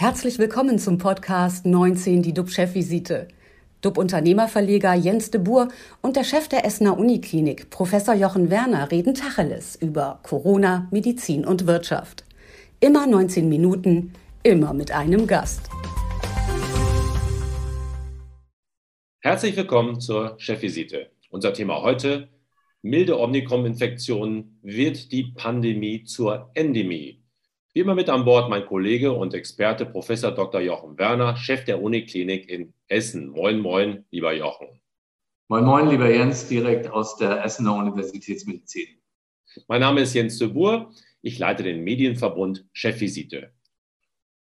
Herzlich willkommen zum Podcast 19, die DUB-Chefvisite. DUB-Unternehmerverleger Jens de Boer und der Chef der Essener Uniklinik, Professor Jochen Werner, reden Tacheles über Corona, Medizin und Wirtschaft. Immer 19 Minuten, immer mit einem Gast. Herzlich willkommen zur Chefvisite. Unser Thema heute: Milde Omikron-Infektionen wird die Pandemie zur Endemie. Wie immer mit an Bord mein Kollege und Experte Professor Dr. Jochen Werner, Chef der Uniklinik in Essen. Moin, moin, lieber Jochen. Moin, moin, lieber Jens, direkt aus der Essener Universitätsmedizin. Mein Name ist Jens de Boer. Ich leite den Medienverbund Chefvisite.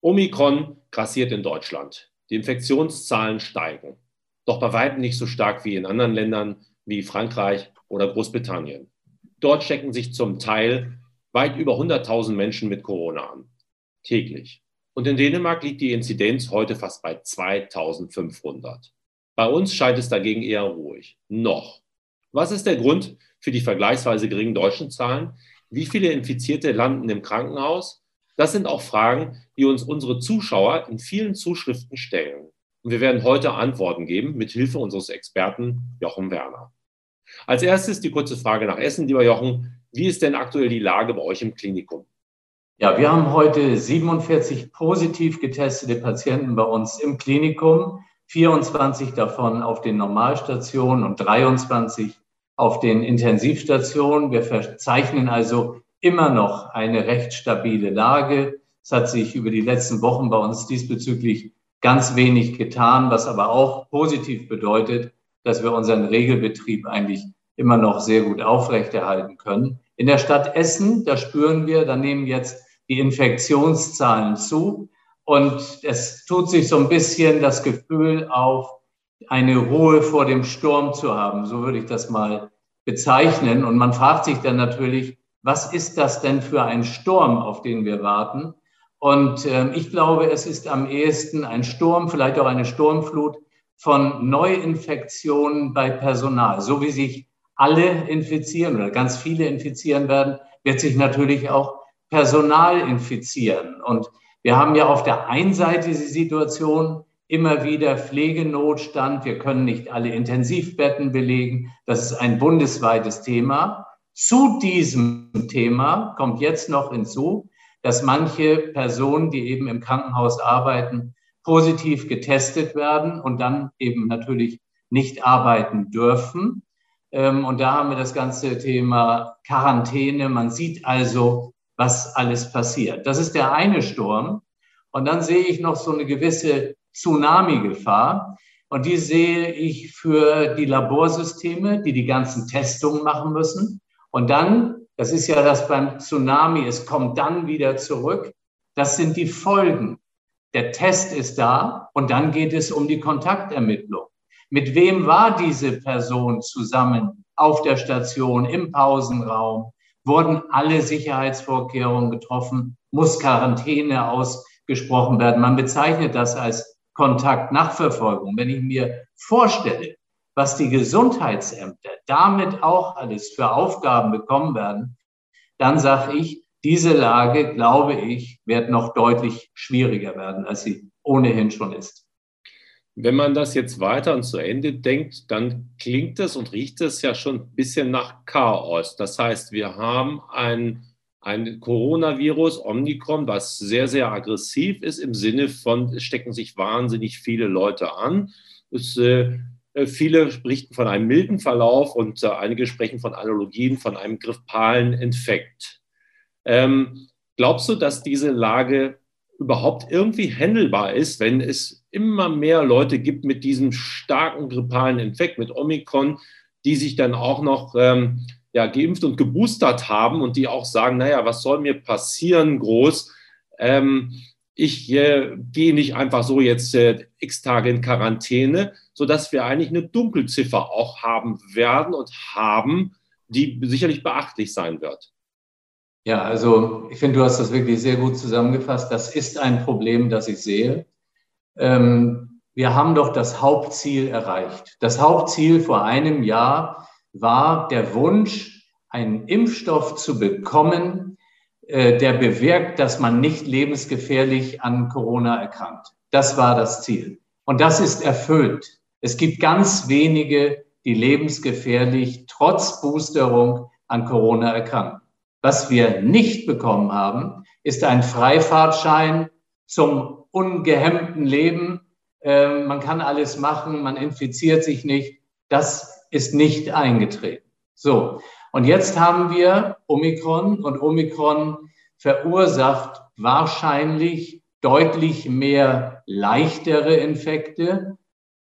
Omikron grassiert in Deutschland. Die Infektionszahlen steigen. Doch bei weitem nicht so stark wie in anderen Ländern wie Frankreich oder Großbritannien. Dort stecken sich zum Teil weit über 100.000 Menschen mit Corona an. Täglich. Und in Dänemark liegt die Inzidenz heute fast bei 2500. Bei uns scheint es dagegen eher ruhig. Noch. Was ist der Grund für die vergleichsweise geringen deutschen Zahlen? Wie viele Infizierte landen im Krankenhaus? Das sind auch Fragen, die uns unsere Zuschauer in vielen Zuschriften stellen. Und wir werden heute Antworten geben mit Hilfe unseres Experten Jochen Werner. Als erstes die kurze Frage nach Essen, lieber Jochen. Wie ist denn aktuell die Lage bei euch im Klinikum? Ja, wir haben heute 47 positiv getestete Patienten bei uns im Klinikum, 24 davon auf den Normalstationen und 23 auf den Intensivstationen. Wir verzeichnen also immer noch eine recht stabile Lage. Es hat sich über die letzten Wochen bei uns diesbezüglich ganz wenig getan, was aber auch positiv bedeutet, dass wir unseren Regelbetrieb eigentlich immer noch sehr gut aufrechterhalten können. In der Stadt Essen, da spüren wir, da nehmen jetzt die Infektionszahlen zu und es tut sich so ein bisschen das Gefühl auf, eine Ruhe vor dem Sturm zu haben. So würde ich das mal bezeichnen. Und man fragt sich dann natürlich, was ist das denn für ein Sturm, auf den wir warten? Und äh, ich glaube, es ist am ehesten ein Sturm, vielleicht auch eine Sturmflut von Neuinfektionen bei Personal. So wie sich alle infizieren oder ganz viele infizieren werden, wird sich natürlich auch Personal infizieren. Und wir haben ja auf der einen Seite die Situation, immer wieder Pflegenotstand. Wir können nicht alle Intensivbetten belegen. Das ist ein bundesweites Thema. Zu diesem Thema kommt jetzt noch hinzu, dass manche Personen, die eben im Krankenhaus arbeiten, positiv getestet werden und dann eben natürlich nicht arbeiten dürfen. Ähm, und da haben wir das ganze Thema Quarantäne. Man sieht also, was alles passiert. Das ist der eine Sturm. Und dann sehe ich noch so eine gewisse Tsunami-Gefahr. Und die sehe ich für die Laborsysteme, die die ganzen Testungen machen müssen. Und dann, das ist ja das beim Tsunami, es kommt dann wieder zurück. Das sind die Folgen. Der Test ist da und dann geht es um die Kontaktermittlung. Mit wem war diese Person zusammen auf der Station, im Pausenraum? Wurden alle Sicherheitsvorkehrungen getroffen? Muss Quarantäne ausgesprochen werden? Man bezeichnet das als Kontaktnachverfolgung. Wenn ich mir vorstelle, was die Gesundheitsämter damit auch alles für Aufgaben bekommen werden, dann sage ich, diese Lage, glaube ich, wird noch deutlich schwieriger werden, als sie ohnehin schon ist. Wenn man das jetzt weiter und zu Ende denkt, dann klingt es und riecht es ja schon ein bisschen nach Chaos. Das heißt, wir haben ein, ein Coronavirus, Omikron, was sehr, sehr aggressiv ist im Sinne von, es stecken sich wahnsinnig viele Leute an. Es, äh, viele berichten von einem milden Verlauf und äh, einige sprechen von Analogien, von einem grippalen Infekt. Ähm, glaubst du, dass diese Lage überhaupt irgendwie handelbar ist, wenn es immer mehr Leute gibt mit diesem starken grippalen Infekt, mit Omikron, die sich dann auch noch ähm, ja, geimpft und geboostert haben und die auch sagen, naja, was soll mir passieren groß? Ähm, ich äh, gehe nicht einfach so jetzt äh, x Tage in Quarantäne, sodass wir eigentlich eine Dunkelziffer auch haben werden und haben, die sicherlich beachtlich sein wird. Ja, also ich finde, du hast das wirklich sehr gut zusammengefasst. Das ist ein Problem, das ich sehe. Ähm, wir haben doch das Hauptziel erreicht. Das Hauptziel vor einem Jahr war der Wunsch, einen Impfstoff zu bekommen, äh, der bewirkt, dass man nicht lebensgefährlich an Corona erkrankt. Das war das Ziel. Und das ist erfüllt. Es gibt ganz wenige, die lebensgefährlich trotz Boosterung an Corona erkranken. Was wir nicht bekommen haben, ist ein Freifahrtschein zum ungehemmten Leben. Äh, man kann alles machen, man infiziert sich nicht. Das ist nicht eingetreten. So, und jetzt haben wir Omikron und Omikron verursacht wahrscheinlich deutlich mehr leichtere Infekte.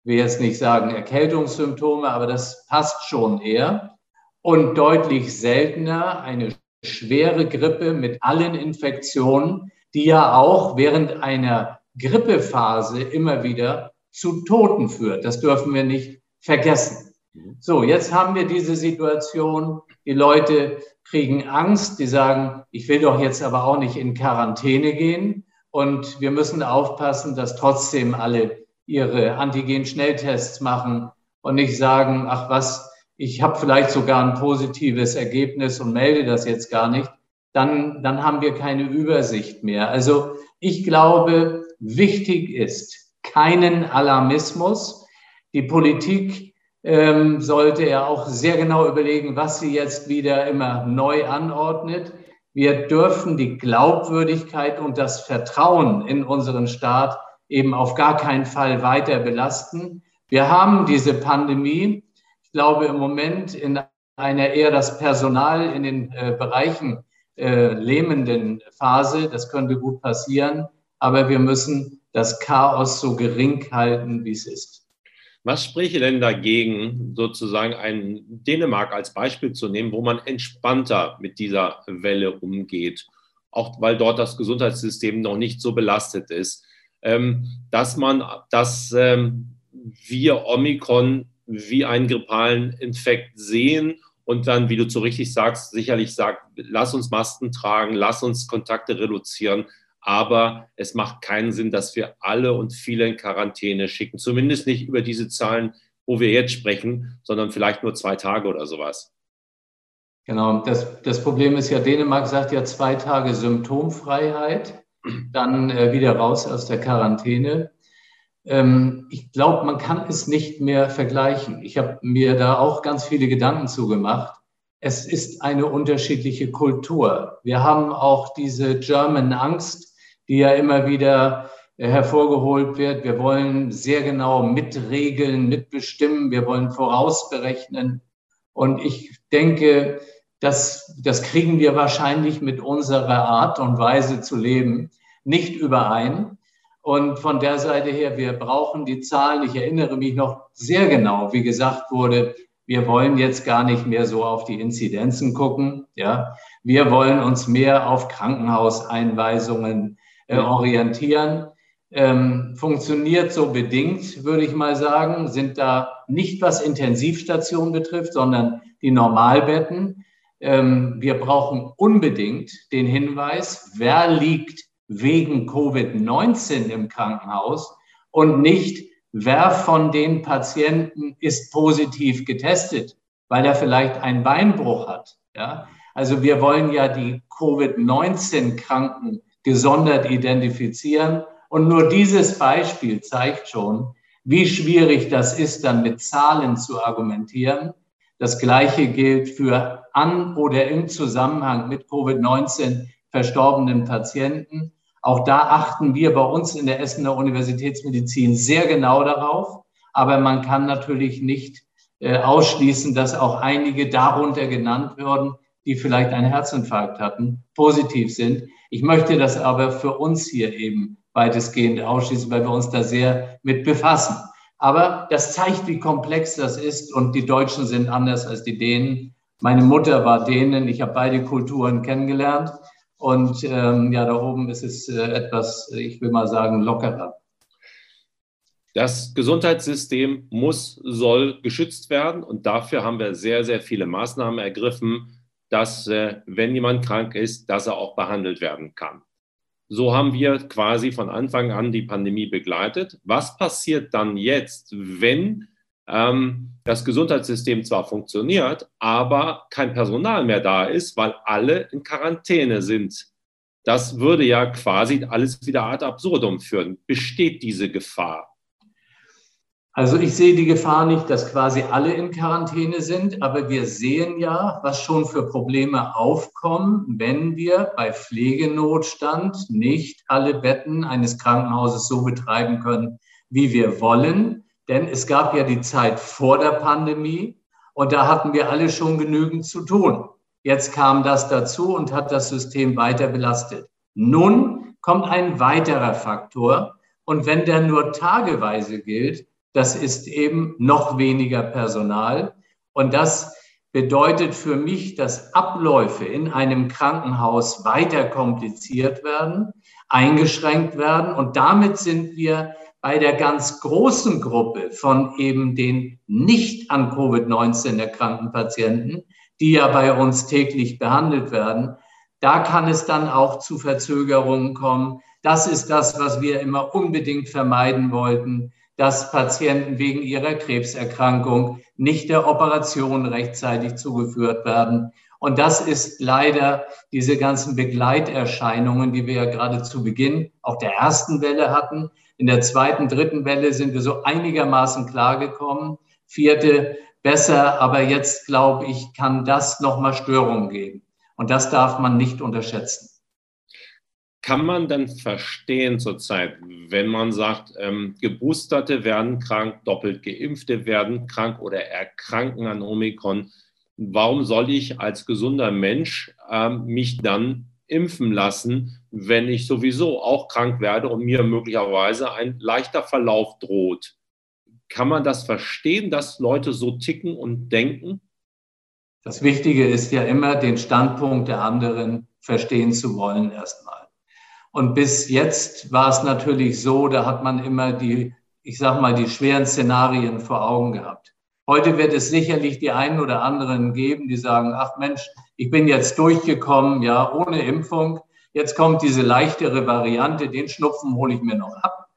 Ich will jetzt nicht sagen Erkältungssymptome, aber das passt schon eher. Und deutlich seltener eine schwere Grippe mit allen Infektionen, die ja auch während einer Grippephase immer wieder zu Toten führt. Das dürfen wir nicht vergessen. So, jetzt haben wir diese Situation. Die Leute kriegen Angst. Die sagen, ich will doch jetzt aber auch nicht in Quarantäne gehen. Und wir müssen aufpassen, dass trotzdem alle ihre Antigen-Schnelltests machen und nicht sagen, ach was, ich habe vielleicht sogar ein positives Ergebnis und melde das jetzt gar nicht. Dann, dann haben wir keine Übersicht mehr. Also ich glaube, wichtig ist keinen Alarmismus. Die Politik ähm, sollte ja auch sehr genau überlegen, was sie jetzt wieder immer neu anordnet. Wir dürfen die Glaubwürdigkeit und das Vertrauen in unseren Staat eben auf gar keinen Fall weiter belasten. Wir haben diese Pandemie, ich glaube, im Moment in einer eher das Personal in den äh, Bereichen äh, lähmenden Phase. Das könnte gut passieren, aber wir müssen das Chaos so gering halten, wie es ist. Was spräche denn dagegen, sozusagen ein Dänemark als Beispiel zu nehmen, wo man entspannter mit dieser Welle umgeht, auch weil dort das Gesundheitssystem noch nicht so belastet ist, ähm, dass man, dass ähm, wir Omikron wie einen grippalen Infekt sehen und dann, wie du so richtig sagst, sicherlich sagt, lass uns Masken tragen, lass uns Kontakte reduzieren, aber es macht keinen Sinn, dass wir alle und viele in Quarantäne schicken. Zumindest nicht über diese Zahlen, wo wir jetzt sprechen, sondern vielleicht nur zwei Tage oder sowas. Genau, das, das Problem ist ja, Dänemark sagt ja zwei Tage Symptomfreiheit, dann äh, wieder raus aus der Quarantäne. Ähm, ich glaube, man kann es nicht mehr vergleichen. Ich habe mir da auch ganz viele Gedanken zugemacht es ist eine unterschiedliche Kultur. Wir haben auch diese German Angst, die ja immer wieder äh, hervorgeholt wird. Wir wollen sehr genau mitregeln, mitbestimmen. Wir wollen vorausberechnen. Und ich denke, das, das kriegen wir wahrscheinlich mit unserer Art und Weise zu leben nicht überein. Und von der Seite her, wir brauchen die Zahlen. Ich erinnere mich noch sehr genau, wie gesagt wurde, wir wollen jetzt gar nicht mehr so auf die Inzidenzen gucken. Ja, wir wollen uns mehr auf Krankenhauseinweisungen äh, orientieren. Ähm, funktioniert so bedingt, würde ich mal sagen, sind da nicht was Intensivstationen betrifft, sondern die Normalbetten. Ähm, wir brauchen unbedingt den Hinweis, wer liegt wegen Covid-19 im Krankenhaus und nicht, wer von den Patienten ist positiv getestet, weil er vielleicht einen Beinbruch hat. Ja? Also wir wollen ja die Covid-19-Kranken gesondert identifizieren. Und nur dieses Beispiel zeigt schon, wie schwierig das ist, dann mit Zahlen zu argumentieren. Das Gleiche gilt für an oder im Zusammenhang mit Covid-19 verstorbenen Patienten. Auch da achten wir bei uns in der Essener Universitätsmedizin sehr genau darauf. Aber man kann natürlich nicht äh, ausschließen, dass auch einige darunter genannt würden, die vielleicht einen Herzinfarkt hatten, positiv sind. Ich möchte das aber für uns hier eben weitestgehend ausschließen, weil wir uns da sehr mit befassen. Aber das zeigt, wie komplex das ist und die Deutschen sind anders als die Dänen. Meine Mutter war Dänen, ich habe beide Kulturen kennengelernt. Und ähm, ja, da oben ist es äh, etwas, ich will mal sagen, lockerer. Das Gesundheitssystem muss, soll geschützt werden und dafür haben wir sehr, sehr viele Maßnahmen ergriffen, dass, äh, wenn jemand krank ist, dass er auch behandelt werden kann. So haben wir quasi von Anfang an die Pandemie begleitet. Was passiert dann jetzt, wenn ähm, das Gesundheitssystem zwar funktioniert, aber kein Personal mehr da ist, weil alle in Quarantäne sind. Das würde ja quasi alles wieder ad absurdum führen. Besteht diese Gefahr? Also ich sehe die Gefahr nicht, dass quasi alle in Quarantäne sind, aber wir sehen ja, was schon für Probleme aufkommen, wenn wir bei Pflegenotstand nicht alle Betten eines Krankenhauses so betreiben können, wie wir wollen. Denn es gab ja die Zeit vor der Pandemie und da hatten wir alle schon genügend zu tun. Jetzt kam das dazu und hat das System weiter belastet. Nun kommt ein weiterer Faktor und wenn der nur tageweise gilt, das ist eben noch weniger Personal. Und das bedeutet für mich, dass Abläufe in einem Krankenhaus weiter kompliziert werden, eingeschränkt werden. Und damit sind wir bei der ganz großen Gruppe von eben den nicht an Covid-19 erkrankten Patienten, die ja bei uns täglich behandelt werden. Da kann es dann auch zu Verzögerungen kommen. Das ist das, was wir immer unbedingt vermeiden wollten dass Patienten wegen ihrer Krebserkrankung nicht der Operation rechtzeitig zugeführt werden. Und das ist leider diese ganzen Begleiterscheinungen, die wir ja gerade zu Beginn auch der ersten Welle hatten. In der zweiten, dritten Welle sind wir so einigermaßen klargekommen. Vierte besser, aber jetzt glaube ich, kann das nochmal Störungen geben. Und das darf man nicht unterschätzen kann man denn verstehen zurzeit, wenn man sagt, ähm, Geboosterte werden krank, doppelt Geimpfte werden krank oder erkranken an Omikron? Warum soll ich als gesunder Mensch ähm, mich dann impfen lassen, wenn ich sowieso auch krank werde und mir möglicherweise ein leichter Verlauf droht? Kann man das verstehen, dass Leute so ticken und denken? Das Wichtige ist ja immer, den Standpunkt der anderen verstehen zu wollen erstmal. Und bis jetzt war es natürlich so, da hat man immer die, ich sag mal, die schweren Szenarien vor Augen gehabt. Heute wird es sicherlich die einen oder anderen geben, die sagen, ach Mensch, ich bin jetzt durchgekommen, ja, ohne Impfung. Jetzt kommt diese leichtere Variante, den Schnupfen hole ich mir noch ab.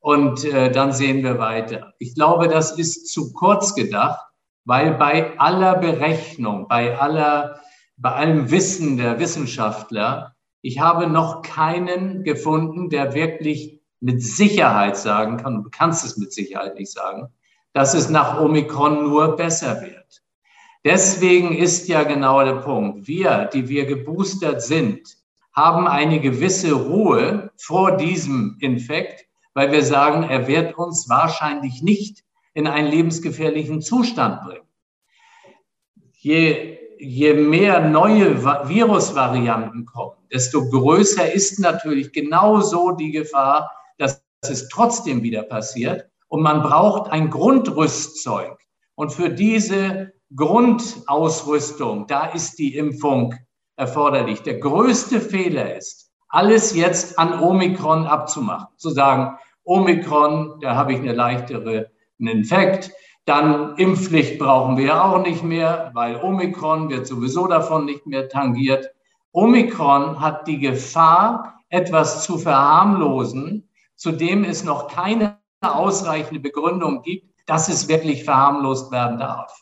Und äh, dann sehen wir weiter. Ich glaube, das ist zu kurz gedacht, weil bei aller Berechnung, bei aller, bei allem Wissen der Wissenschaftler ich habe noch keinen gefunden, der wirklich mit Sicherheit sagen kann, du kannst es mit Sicherheit nicht sagen, dass es nach Omikron nur besser wird. Deswegen ist ja genau der Punkt. Wir, die wir geboostert sind, haben eine gewisse Ruhe vor diesem Infekt, weil wir sagen, er wird uns wahrscheinlich nicht in einen lebensgefährlichen Zustand bringen. Je je mehr neue Virusvarianten kommen, desto größer ist natürlich genauso die Gefahr, dass es trotzdem wieder passiert. Und man braucht ein Grundrüstzeug. Und für diese Grundausrüstung, da ist die Impfung erforderlich. Der größte Fehler ist, alles jetzt an Omikron abzumachen. Zu sagen, Omikron, da habe ich eine leichtere einen Infekt, dann Impfpflicht brauchen wir auch nicht mehr, weil Omikron wird sowieso davon nicht mehr tangiert. Omikron hat die Gefahr, etwas zu verharmlosen, zu dem es noch keine ausreichende Begründung gibt, dass es wirklich verharmlost werden darf.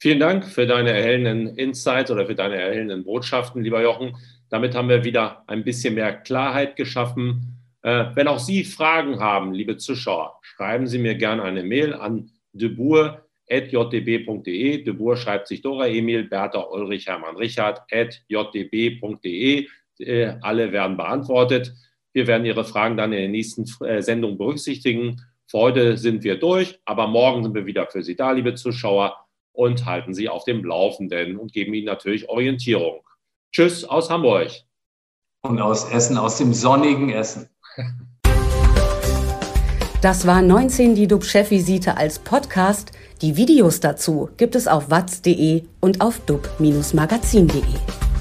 Vielen Dank für deine erhellenden Insights oder für deine erhellenden Botschaften, lieber Jochen. Damit haben wir wieder ein bisschen mehr Klarheit geschaffen. Äh, wenn auch Sie Fragen haben, liebe Zuschauer, schreiben Sie mir gerne eine Mail an debour.jdb.de. Debour schreibt sich Dora Emil, Bertha Ulrich, Hermann Richard, at jdb.de. Äh, alle werden beantwortet. Wir werden Ihre Fragen dann in der nächsten äh, Sendung berücksichtigen. Für heute sind wir durch, aber morgen sind wir wieder für Sie da, liebe Zuschauer, und halten Sie auf dem Laufenden und geben Ihnen natürlich Orientierung. Tschüss aus Hamburg. Und aus Essen, aus dem sonnigen Essen. Das war 19 die DUB-Chefvisite als Podcast. Die Videos dazu gibt es auf watz.de und auf dub-magazin.de.